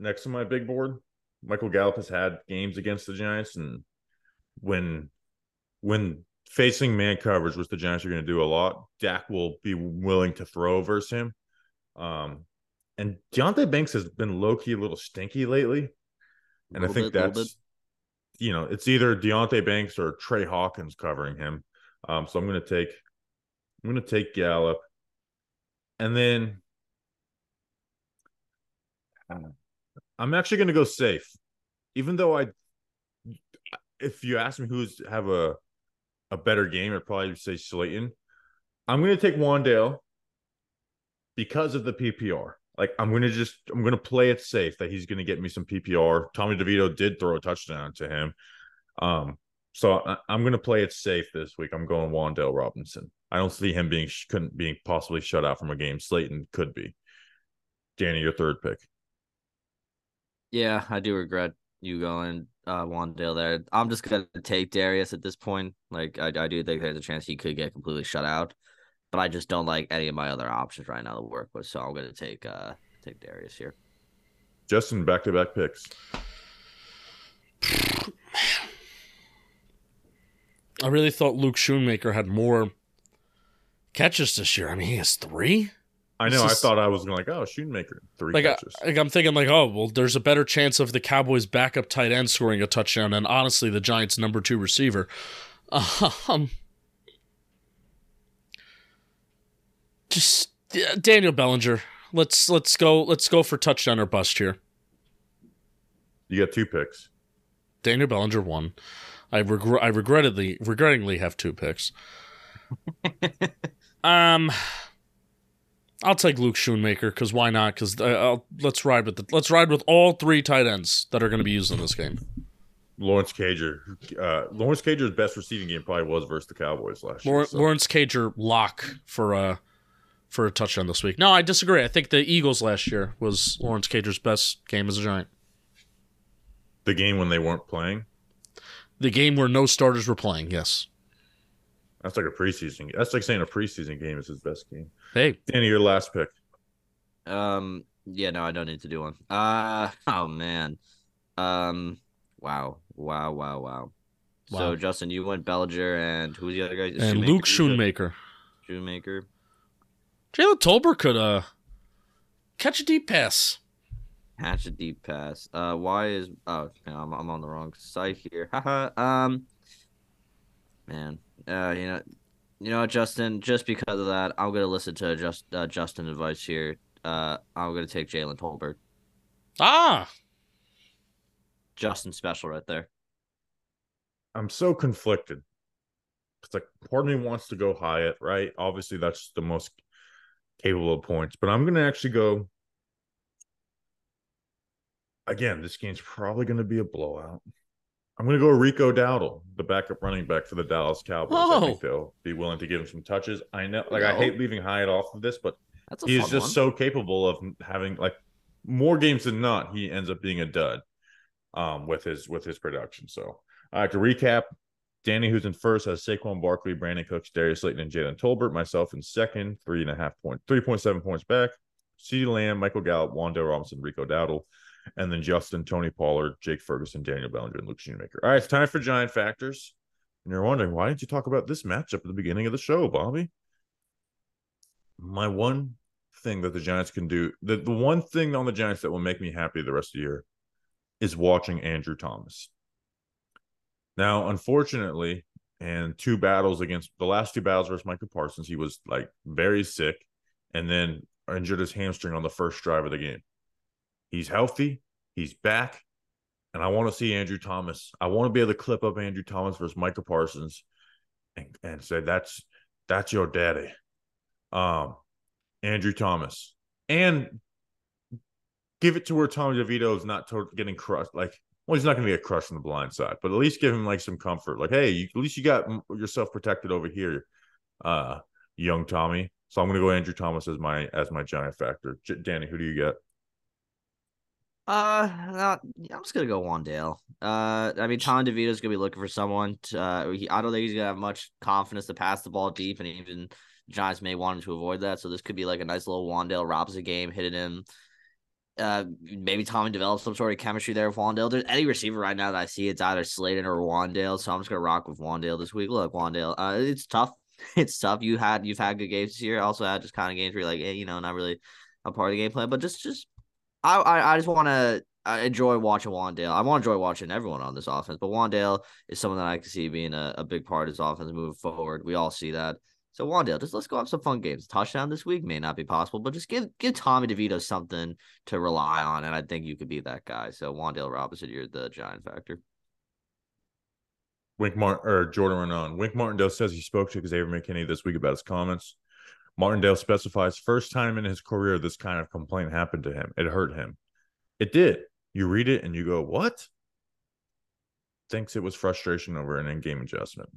next to my big board. Michael Gallup has had games against the Giants, and when when facing man coverage, which the Giants are going to do a lot, Dak will be willing to throw versus him. Um, and Deonte Banks has been low key a little stinky lately, and I think bit, that's you know it's either Deonte Banks or Tre Hawkins covering him. Um, so I'm going to take I'm going to take Gallup, and then I'm actually going to go safe, even though I. If you ask me who's have a a better game, I'd probably say Slayton. I'm going to take Wan'Dale because of the PPR. Like I'm going to just I'm going to play it safe that he's going to get me some PPR. Tommy DeVito did throw a touchdown to him. Um so I, I'm going to play it safe this week. I'm going Wan'Dale Robinson. I don't see him being couldn't being possibly shut out from a game. Slayton could be. Danny, your third pick. Yeah, I do regret you going uh Wan'Dale there. I'm just gonna take Darius at this point. Like I, I do think there's a chance he could get completely shut out, but I just don't like any of my other options right now to work with. So I'm gonna take uh take Darius here. Justin, back to back picks. I really thought Luke Schoonmaker had more catches this year. I mean, he has three. I know. just- I thought I was gonna like, oh, Shoemaker, three Like, I, catches. like I'm thinking, like, oh, well, there's a better chance of the Cowboys' backup tight end scoring a touchdown than honestly the Giants' number two receiver. (laughs) Um, just yeah, Daniel Bellinger. Let's let's go let's go for touchdown or bust here. you got two picks. Daniel Bellinger won. I regret I regrettably regrettingly have two picks. (laughs) um, I'll take Luke Schoonmaker because why not? Because uh, let's ride with the let's ride with all three tight ends that are going to be used in this game. Lawrence Cager. Uh, Lawrence Cager's best receiving game probably was versus the Cowboys last year. Lawrence, so- Lawrence Cager lock for uh for a touchdown this week. No, I disagree. I think the Eagles last year was Lawrence Cager's best game as a Giant. The game when they weren't playing. The game where no starters were playing. Yes. That's like a preseason. Game. That's like saying a preseason game is his best game. Hey, Danny, your last pick. Um, yeah, no, I don't need to do one. Uh, oh man. Um, wow, wow, wow, wow. Wow. So Justin, you went Bellinger and who's the other guy? and Luke Schoonmaker. Shoemaker. Jalen Tolbert could uh catch a deep pass. Catch a deep pass. Uh, why is oh no, I'm I'm on the wrong site here. (laughs) Haha. um, man. Uh, you know, you know, what, Justin. Just because of that, I'm gonna listen to just uh, Justin advice here. Uh, I'm gonna take Jalen Tolbert. Ah, Justin special right there. I'm so conflicted. It's like part of me wants to go Hyatt, right? Obviously, that's the most capable of points, but I'm going to actually go. Again, this game's probably going to be a blowout. I'm going to go Rico Dowdle, the backup running back for the Dallas Cowboys. I think Oh. they'll be willing to give him some touches. I know, like, I hate leaving Hyatt off of this, but That's a he is just one. so capable of having like more games than not he ends up being a dud um with his with his production so all right to recap danny who's in first has saquon barkley brandin cooks darius slayton and jalen tolbert myself in second three and a half point 3.7 points back CeeDee Lamb, Michael Gallup, Wan'Dale Robinson, Rico Dowdle, and then Justin, Tony Pollard, Jake Ferguson, Daniel Bellinger, and Luke Shoemaker. All right, it's time for Giant Factors. And you're wondering, why didn't you talk about this matchup at the beginning of the show, Bobby? My one thing that the Giants can do, the, the one thing on the Giants that will make me happy the rest of the year is watching Andrew Thomas. Now, unfortunately, and two battles against the last two battles versus Micah Parsons, he was like very sick and then injured his hamstring on the first drive of the game. He's healthy, he's back, and I want to see Andrew Thomas. I want to be able to clip up Andrew Thomas versus Micah Parsons and, and say that's that's your daddy. Um Andrew Thomas. And give it to where Tommy DeVito is not getting crushed. Like, well, he's not going to get crushed on the blind side, but at least give him like some comfort. Like, hey, you, at least you got yourself protected over here, uh, young Tommy. So I'm going to go Andrew Thomas as my as my giant factor. J- Danny, who do you get? Uh, I'm just gonna go Wan'Dale. Uh, I mean, Tom DeVito's gonna be looking for someone. To, uh, he, I don't think he's gonna have much confidence to pass the ball deep, and even Giants may want him to avoid that. So this could be like a nice little Wan'Dale Robinson game, hitting him. Uh, maybe Tommy develops some sort of chemistry there with Wan'Dale. There's any receiver right now that I see, it's either Slayton or Wan'Dale. So I'm just gonna rock with Wan'Dale this week. Look, Wan'Dale, uh, it's tough. (laughs) It's tough. You had you've had good games this year. Also had just kind of games where you're like, hey, you know, not really a part of the game plan, but just just I I, I just want to enjoy watching Wan'Dale. I want to enjoy watching everyone on this offense, but Wan'Dale is someone that I can see being a, a big part of this offense moving forward. We all see that. So Wan'Dale, just let's go have some fun games. Touchdown this week may not be possible, but just give give Tommy DeVito something to rely on, and I think you could be that guy. So Wan'Dale Robinson, you're the giant factor. Wink Martin or Jordan Raanan. Wink Martindale says he spoke to Xavier McKinney this week about his comments. Martindale specifies first time in his career this kind of complaint happened to him. It hurt him. It did. You read it and you go, what? Thinks it was frustration over an in-game adjustment.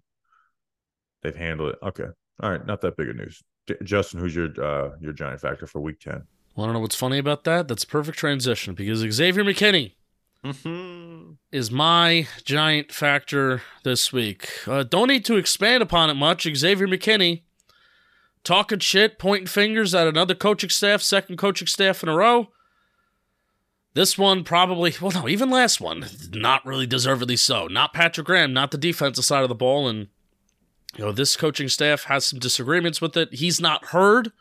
They've handled it. Okay. All right. Not that big of news. J- Justin, who's your uh your giant factor for week 10? Want to know what's funny about that? That's a perfect transition because Xavier McKinney is my giant factor this week. Uh, don't need to expand upon it much. Xavier McKinney talking shit, pointing fingers at another coaching staff, second coaching staff in a row. This one probably, well, no, even last one, not really deservedly so. Not Patrick Graham, not the defensive side of the ball. And, you know, this coaching staff has some disagreements with it. He's not heard.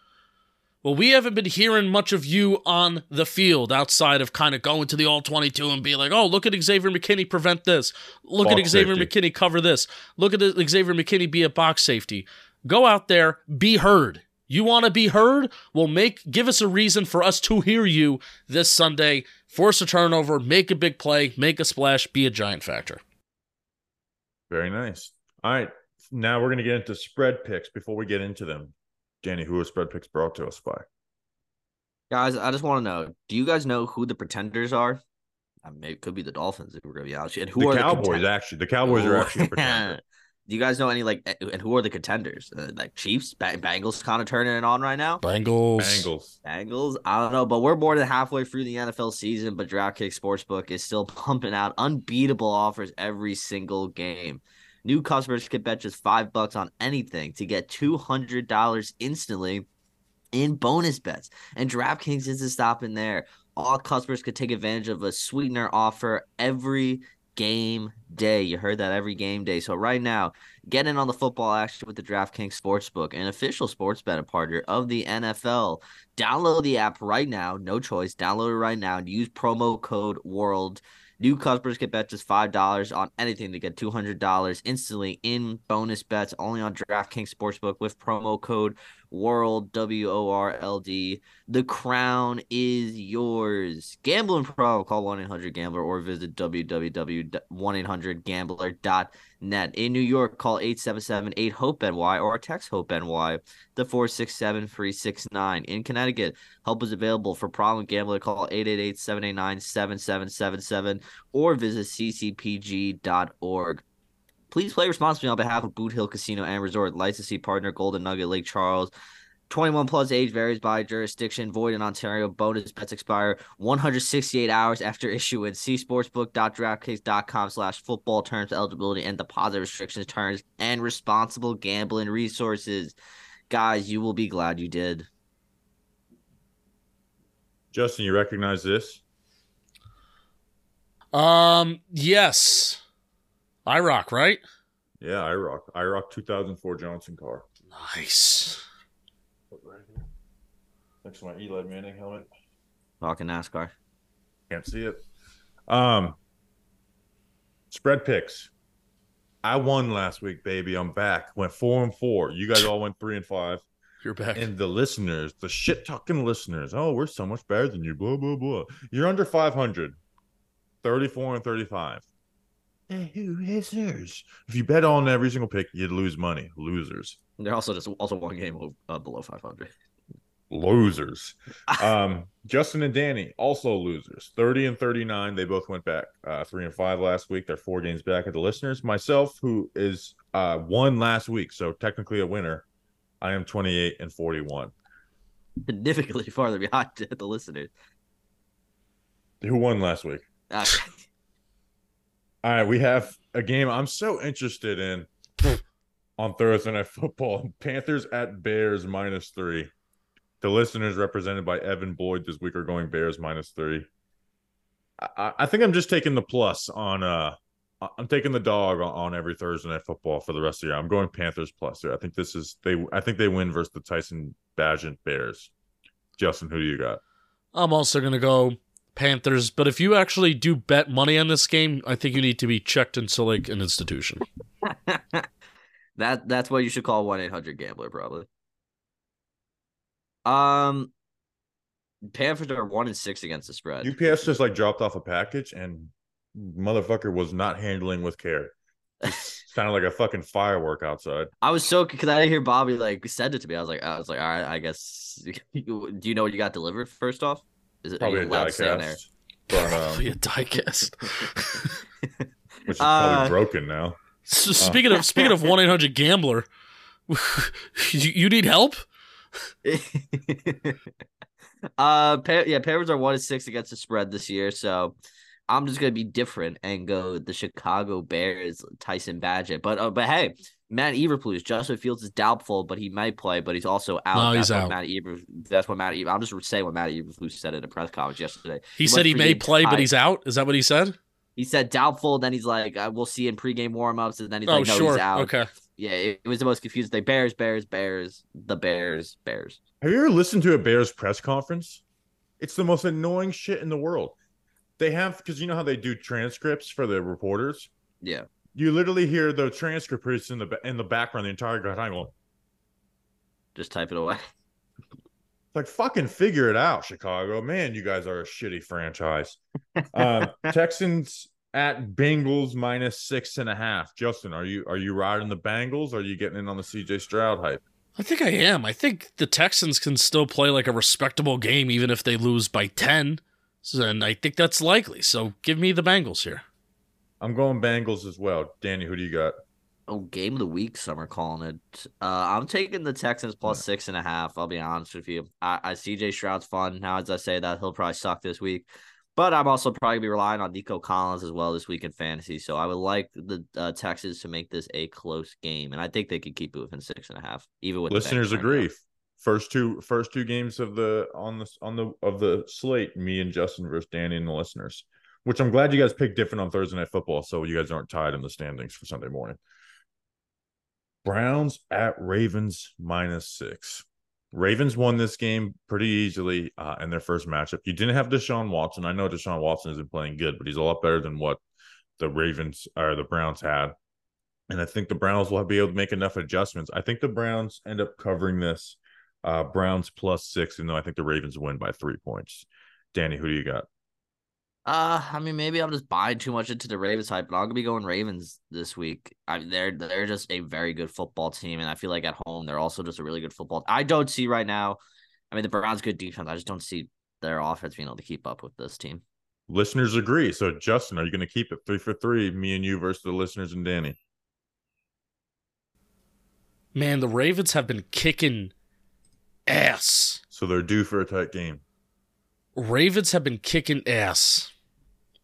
Well, we haven't been hearing much of you on the field outside of kind of going to the all 22 and being like, oh, look at Xavier McKinney prevent this. Look Box at Xavier safety. McKinney cover this. Look at Xavier McKinney be a box safety. Go out there, be heard. You want to be heard? Well, make give us a reason for us to hear you this Sunday. Force a turnover, make a big play, make a splash, be a giant factor. Very nice. All right. Now we're going to get into spread picks before we get into them. Danny, who are spread picks brought to us by? Guys, I just want to know: Do you guys know who the pretenders are? I mean, it could be the Dolphins. If we're gonna be honest, and who the are Cowboys, the contenders? actually. The Cowboys are actually a (laughs) pretender. Do you guys know any like, and who are the contenders? Uh, like Chiefs, ba- Bengals, kind of turning it on right now. Bengals. Bengals. Bengals, I don't know, but we're more than halfway through the NFL season. But DraftKings Sportsbook is still (laughs) pumping out unbeatable offers every single game. New customers can bet just five bucks on anything to get two hundred dollars instantly in bonus bets. And DraftKings isn't stopping there. All customers could take advantage of a sweetener offer every game day. You heard that every game day. So right now, get in on the football action with the DraftKings Sportsbook, an official sports betting partner of the NFL. Download the app right now. No choice. Download it right now and use promo code WORLD. New customers can bet just $5 on anything to get $200 instantly in bonus bets only on DraftKings Sportsbook with promo code WORLD, W O R L D. The crown is yours. Gambling problem, call 1 800 Gambler or visit www.1800Gambler.net. In New York, call 877 8 HOPE NY or text HOPE NY the 467 369. In Connecticut, help is available for problem gambler. Call 888 789 7777 or visit ccpg.org. Please play responsibly on behalf of Boot Hill Casino and Resort, licensee partner Golden Nugget Lake Charles. 21 plus age varies by jurisdiction. Void in Ontario. Bonus bets expire 168 hours after issuance. See sportsbook.draftkings.com slash football terms, eligibility, and deposit restrictions, terms, and responsible gambling resources. Guys, you will be glad you did. Justin, you recognize this? Um, yes. I rock, right? Yeah, I rock. I rock 2004 Johnson car. Nice. Next to my Eli Manning helmet. Talking NASCAR. Can't see it. Um, spread picks. I won last week, baby. I'm back. Went four and four. You guys all went three and five. You're back. And the listeners, the shit talking listeners, oh, we're so much better than you. Blah blah blah. You're under 500. 34 and 35. Eh, who is theirs? If you bet on every single pick, you'd lose money. Losers. They're also just also one game uh, below 500. Losers. (laughs) um, Justin and Danny, also losers. 30 and 39. They both went back. Uh, three and five last week. They're four games back at the listeners. Myself, who is uh one last week, so technically a winner. I am 28 and 41. Significantly (laughs) farther behind (laughs) the listeners. Who won last week? All right, we have a game I'm so interested in on Thursday Night Football. (laughs) Panthers at Bears minus three. The listeners represented by Evan Boyd this week are going Bears minus three. I- I, think I'm just taking the plus on uh I'm taking the dog on, every Thursday Night Football for the rest of the year. I'm going Panthers plus here. I think this is they I think they win versus the Tyson Bagent Bears. Justin, who do you got? I'm also gonna go Panthers, but if you actually do bet money on this game, I think you need to be checked into like an institution. (laughs) that that's what you should call one eight hundred gambler probably. Um, Panthers are one and six against the spread. UPS just like dropped off a package and motherfucker was not handling with care. (laughs) Sounded like a fucking firework outside. I was so because I didn't hear Bobby like send it to me. I was like, I was like, all right, I guess. (laughs) Do you know what you got delivered? First off, is it are Probably a allowed to there? diecast, but um, Probably a diecast. (laughs) which is probably Uh, broken now. So speaking of speaking of one eight hundred gambler, (laughs) you, you need help. (laughs) uh, Pa- yeah, Panthers are one and six against the spread this year, so I'm just gonna be different and go the Chicago Bears, Tyson Bagent. But uh, but hey, Matt Eberflus, Justin Fields is doubtful, but he might play, but he's also out. No, that's he's what out. Matt Eber, that's what Matt. Eber, I'm just saying what Matt Eberflus said at a press conference yesterday. He He said he may the play, but he's out. Is that what he said? He said doubtful, then he's like, uh, "We'll see in pregame warmups," and then he's oh, like, "No, sure. he's out." Okay. Yeah, it, it was the most confusing thing. Bears, Bears, Bears, the Bears, Bears. Have you ever listened to a Bears press conference? It's the most annoying shit in the world. They have because you know how they do transcripts for the reporters. Yeah. You literally hear the transcript producer in the in the background the entire time going, Just type it away. like fucking figure it out, Chicago. Man, you guys are a shitty franchise. Um, (laughs) Texans at Bengals minus six and a half. Justin, are you are you riding the Bengals? Or are you getting in on the CJ Stroud hype? I think I am. I think the Texans can still play like a respectable game even if they lose by 10. And I think that's likely. So give me the Bengals here. I'm going Bengals as well. Danny, who do you got? Oh, game of the week, some are calling it. Uh, I'm taking the Texans plus six and a half. I'll be honest with you. I, I CJ Stroud's fun. Now, as I say that, he'll probably suck this week. But I'm also probably be relying on Nico Collins as well this week in fantasy. So I would like the uh, Texans to make this a close game, and I think they could keep it within six and a half, even with Listeners agree. up. First two first two games of the on the on the of the slate, me and Justin versus Danny and the listeners. Which I'm glad you guys picked different on Thursday night football, so you guys aren't tied in the standings for Sunday morning. Browns at Ravens minus six. Ravens won this game pretty easily uh, in their first matchup. You didn't have Deshaun Watson. I know Deshaun Watson isn't playing good, but he's a lot better than what the Ravens or the Browns had. And I think the Browns will be able to make enough adjustments. I think the Browns end up covering this. Uh, Browns plus six, and though I think the Ravens win by three points. Danny, who do you got? Uh, I mean, maybe I'm just buying too much into the Ravens hype, but I'm gonna be going Ravens this week. I mean, they're they're just a very good football team, and I feel like at home they're also just a really good football. I don't see right now. I mean, the Browns good defense. I just don't see their offense being able to keep up with this team. Listeners agree. So, Justin, are you going to keep it three for three, me and you versus the listeners and Danny? Man, the Ravens have been kicking ass. So they're due for a tight game. Ravens have been kicking ass.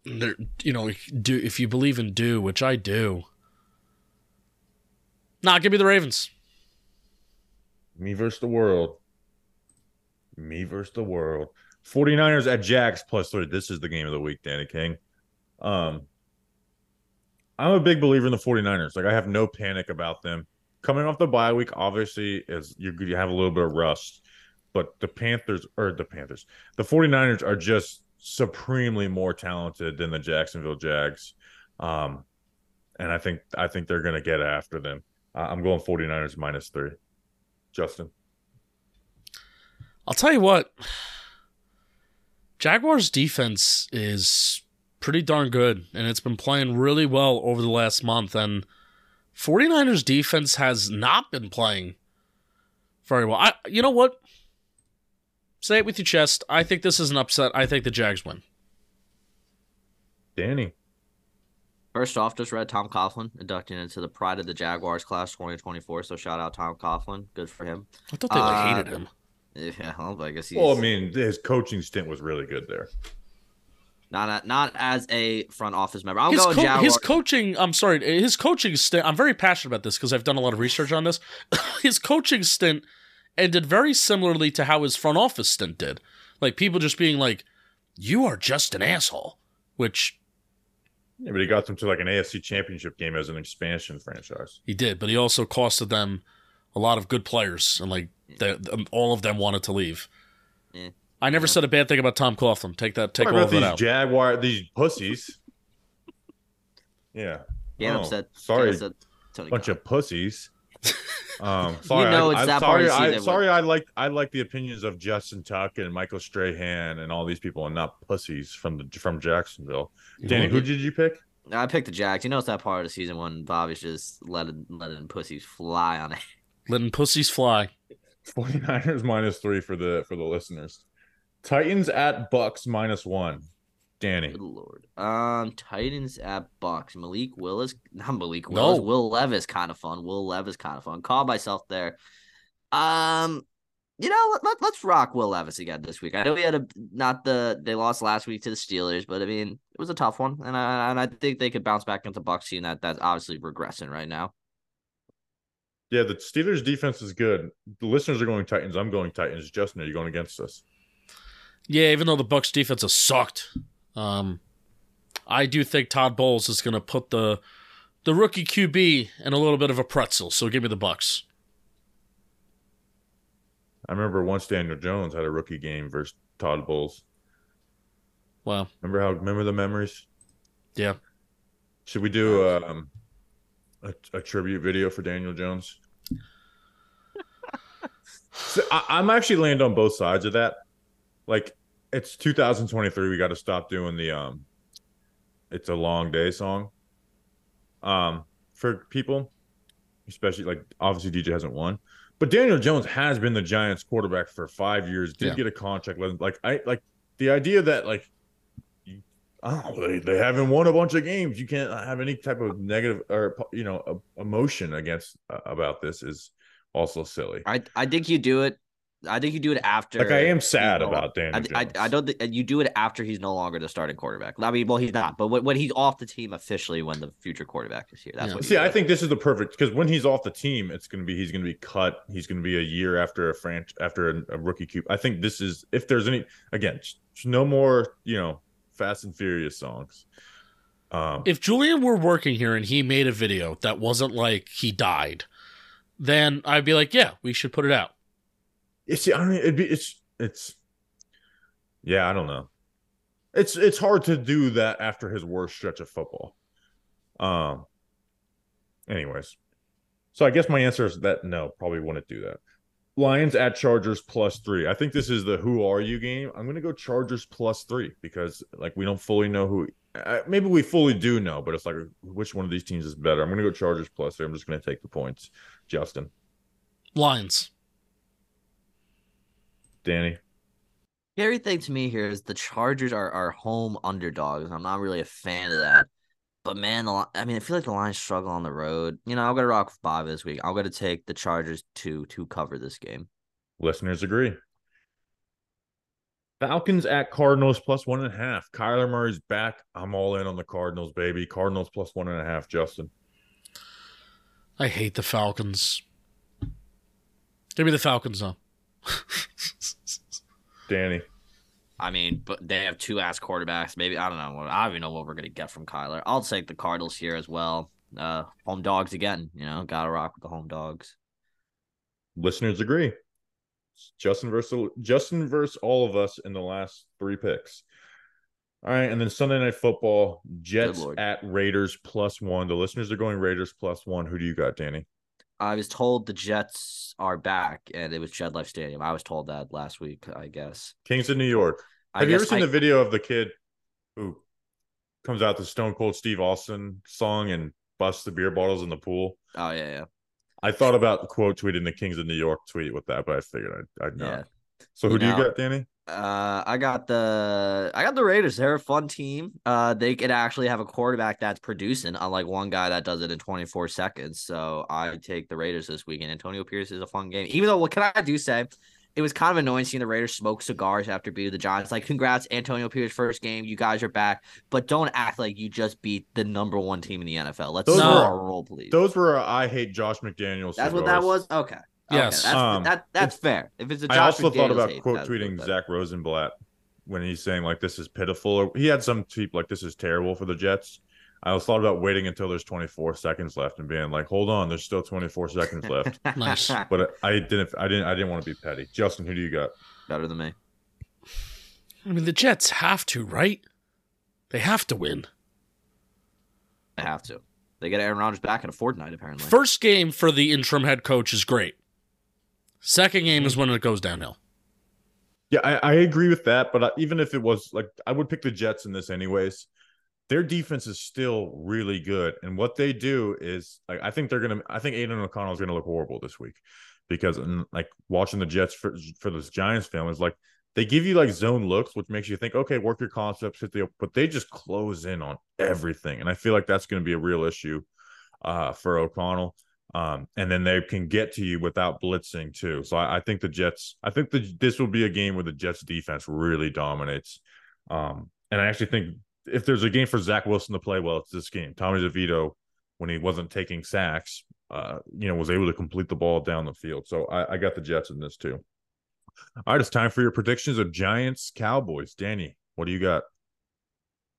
They're, you know, do if you believe in do, which I do. Nah, give me the Ravens. Me versus the world. Me versus the world. 49ers at Jags plus three. This is the game of the week, Danny King. Um, I'm a big believer in the 49ers. Like I have no panic about them. Coming off the bye week, obviously, is you, you have a little bit of rust, but the Panthers or the Panthers, the 49ers are just supremely more talented than the Jacksonville Jags. Um, and I think I think they're gonna get after them. Uh, I'm going 49ers minus three. Justin. I'll tell you what. Jaguars defense is pretty darn good and it's been playing really well over the last month and 49ers defense has not been playing very well. I you know what? Say it with your chest. I think this is an upset. I think the Jags win. Danny. First off, just read Tom Coughlin inducting into the Pride of the Jaguars class 2024. So shout out Tom Coughlin. Good for him. I thought they like, Uh, hated him. Yeah, well, I guess he's Well, I mean, his coaching stint was really good there. not not as a front office member. I'm His, going co- Jaguars. his coaching, I'm sorry, his coaching stint, I'm very passionate about this because I've done a lot of research on this. (laughs) his coaching stint ended very similarly to how his front office stint did. Like people just being like, you are just an asshole, which Yeah, but he got them to like an AFC championship game as an expansion franchise. he did, but he also costed them a lot of good players and like they, all of them wanted to leave. Yeah. I never Yeah. said a bad thing about Tom Coughlin. Take that, take What all about of that these out. Jaguar, these pussies? (laughs) Yeah, Can't Oh, upset. sorry. can't upset Tony bunch Khan. of pussies. Um, (laughs) sorry, know I, it's I'm that part sorry. of I, season sorry, I like I like the opinions of Justin Tuck and Michael Strahan and all these people, and not pussies from the from Jacksonville. Danny, who did you pick? I picked the Jacks. You know it's that part of the season when Bobby's just letting letting pussies fly on it. Letting pussies fly. (laughs) 49ers minus three for the for the listeners. Titans at Bucs minus one. Danny. Good lord. Um, Titans at Bucs. Malik Willis, (laughs) not Malik Willis. No. Will Levis kind of fun. Will Levis kind of fun. Call myself there. Um, you know, let, let, us rock Will Levis again this week. I know we had a not the they lost last week to the Steelers, but I mean it was a tough one, and I and I think they could bounce back into Bucs team that that's obviously regressing right now. Yeah, the Steelers defense is good. The listeners are going Titans. I'm going Titans. Justin, are you going against us? Yeah, even though the Bucs defense has sucked, um, I do think Todd Bowles is going to put the the rookie QB in a little bit of a pretzel. So give me the Bucs. I remember once Daniel Jones had a rookie game versus Todd Bowles. Wow. Remember how? Remember the memories? Yeah. Should we do um, a, a tribute video for Daniel Jones? (laughs) so I, I'm actually land on both sides of that. Like it's 2023, we got to stop doing the um, it's a long day song. Um, for people, especially like obviously DJ hasn't won, but Daniel Jones has been the Giants quarterback for five years. Did Yeah. get a contract. Like I like the idea that like oh, they, they haven't won a bunch of games. You can't have any type of negative or you know emotion against uh, about this is also silly. I I think you do it. I think you do it after. Like I am sad he's no- about Daniel I, I, I don't think you do it after he's no longer the starting quarterback. I mean, well, he's not, but when, when he's off the team officially, when the future quarterback is here, that's Yeah. what. See, you I think this is the perfect because when he's off the team, it's going to be he's going to be cut. He's going to be a year after a franch after a, a rookie cube. I think this is if there's any again, no more you know Fast and Furious songs. Um, If Julian were working here and he made a video that wasn't like he died, then I'd be like, yeah, we should put it out. See, I don't. It'd be. It's. It's. Yeah, I don't know. It's. It's hard to do that after his worst stretch of football. Um. Anyways, so I guess my answer is that no, probably wouldn't do that. Lions at Chargers plus three. I think this is the who are you game. I'm gonna go Chargers plus three because like we don't fully know who. Uh, maybe we fully do know, but it's like which one of these teams is better. I'm gonna go Chargers plus three. I'm just gonna take the points. Justin, Lions. Danny. Scary thing to me here is the Chargers are, are home underdogs. I'm not really a fan of that. But man, the, I mean, I feel like the Lions struggle on the road. You know, I'm gonna rock with Bob this week. I'm gonna take the Chargers to to cover this game. Listeners agree. Falcons at Cardinals plus one and a half. Kyler Murray's back. I'm all in on the Cardinals, baby. Cardinals plus one and a half. Justin. I hate the Falcons. Give me the Falcons though. (laughs) Danny. I mean, but they have two ass quarterbacks. Maybe I don't know. I don't even know what we're gonna get from Kyler. I'll take the Cardinals here as well. Uh, home dogs again. You know, gotta rock with the home dogs. Listeners agree. Justin versus Justin versus all of us in the last three picks. All right, and then Sunday night football, Jets at Raiders plus one. The listeners are going Raiders plus one. Who do you got, Danny? I was told the Jets are back, and it was Shed Life Stadium. I was told that last week. I guess. Kings of New York. I Have you ever seen I- the video of the kid who comes out the Stone Cold Steve Austin song and busts the beer bottles in the pool? Oh yeah, yeah, I thought about quote tweeting the Kings of New York tweet with that, but I figured I'd, I'd not. yeah. So who You do you know, got, Danny? Uh, I got the I got the Raiders. They're a fun team. Uh, they could actually have a quarterback that's producing, unlike one guy that does it in 24 seconds. So I take the Raiders this weekend. Antonio Pierce is a fun game. Even though, what can I do say? It was kind of annoying seeing the Raiders smoke cigars after beating the Giants. Like, congrats, Antonio Pierce, first game. You guys are back, but don't act like you just beat the number one team in the NFL. Let's Those roll, please. Those were uh, I hate Josh McDaniels. that's what that was. Okay. Okay, Yes. that's, Um, that that's fair. If it's a Josh I also thought about hate, quote tweeting what- Zach Rosenblatt when he's saying like this is pitiful. Or he had some tweet like this is terrible for the Jets. I also thought about waiting until there's 24 seconds left and being like, hold on, there's still 24 seconds left. (laughs) Nice. But I didn't. I didn't. I didn't want to be petty. Justin, who do you got? Better than me. I mean, the Jets have to, right? They have to win. They have to. They get Aaron Rodgers back in a fortnight, apparently. First game for the interim head coach is great. Second game is when it goes downhill. Yeah, I, I agree with that. But I, even if it was like, I would pick the Jets in this anyways. Their defense is still really good, and what they do is like I think they're gonna. I think Aidan O'Connell is gonna look horrible this week because like watching the Jets for for this Giants film is like they give you like zone looks, which makes you think, okay, work your concepts, hit the, but they just close in on everything, and I feel like that's going to be a real issue uh, for O'Connell. Um, and then they can get to you without blitzing too. So I, I think the Jets. I think the this will be a game where the Jets defense really dominates. Um, and I actually think if there's a game for Zach Wilson to play well, it's this game. Tommy DeVito, when he wasn't taking sacks, uh, you know, was able to complete the ball down the field. So I, I got the Jets in this too. All right, it's time for your predictions of Giants Cowboys. Danny, what do you got?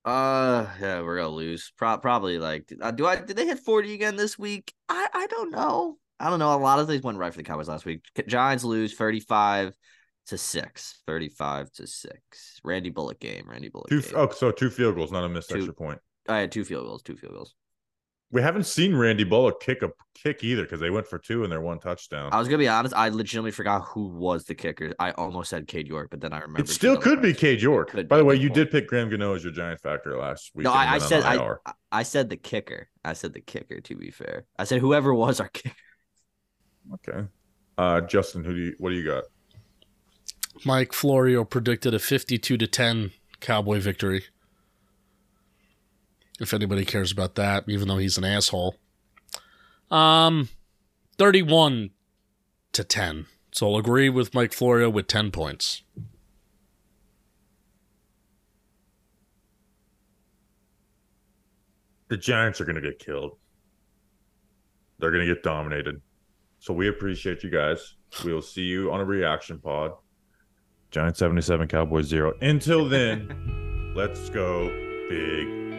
Uh, yeah, we're gonna lose. Pro- probably like, uh, do I? Did they hit forty again this week? I I don't know. I don't know. A lot of things went right for the Cowboys last week. Giants lose thirty-five to six. Thirty-five to six. Randy Bullock game. Randy Bullock. Two. game. Oh, so two field goals, not a missed Two. extra point. I had two field goals. Two field goals. We haven't seen Randy Bullock kick a kick either because they went for two and their one touchdown. I was gonna be honest. I legitimately forgot who was the kicker. I almost said Cade York, but then I remember. It still other could be guys. Cade York. could By be, the way, you point. did pick Graham Gano as your Giant factor last week. No, I, I said I, I said the kicker. I said the kicker. To be fair, I said whoever was our kicker. Okay. Uh, Justin, who do you? What do you got? Mike Florio predicted a 52 to 10 Cowboy victory. If anybody cares about that, even though he's an asshole. Um 31 to 10. So I'll agree with Mike Florio with 10 points. The Giants are going to get killed. They're going to get dominated. So we appreciate you guys. We will see you on a reaction pod. Giants 77, Cowboys 0. Until then, let's go big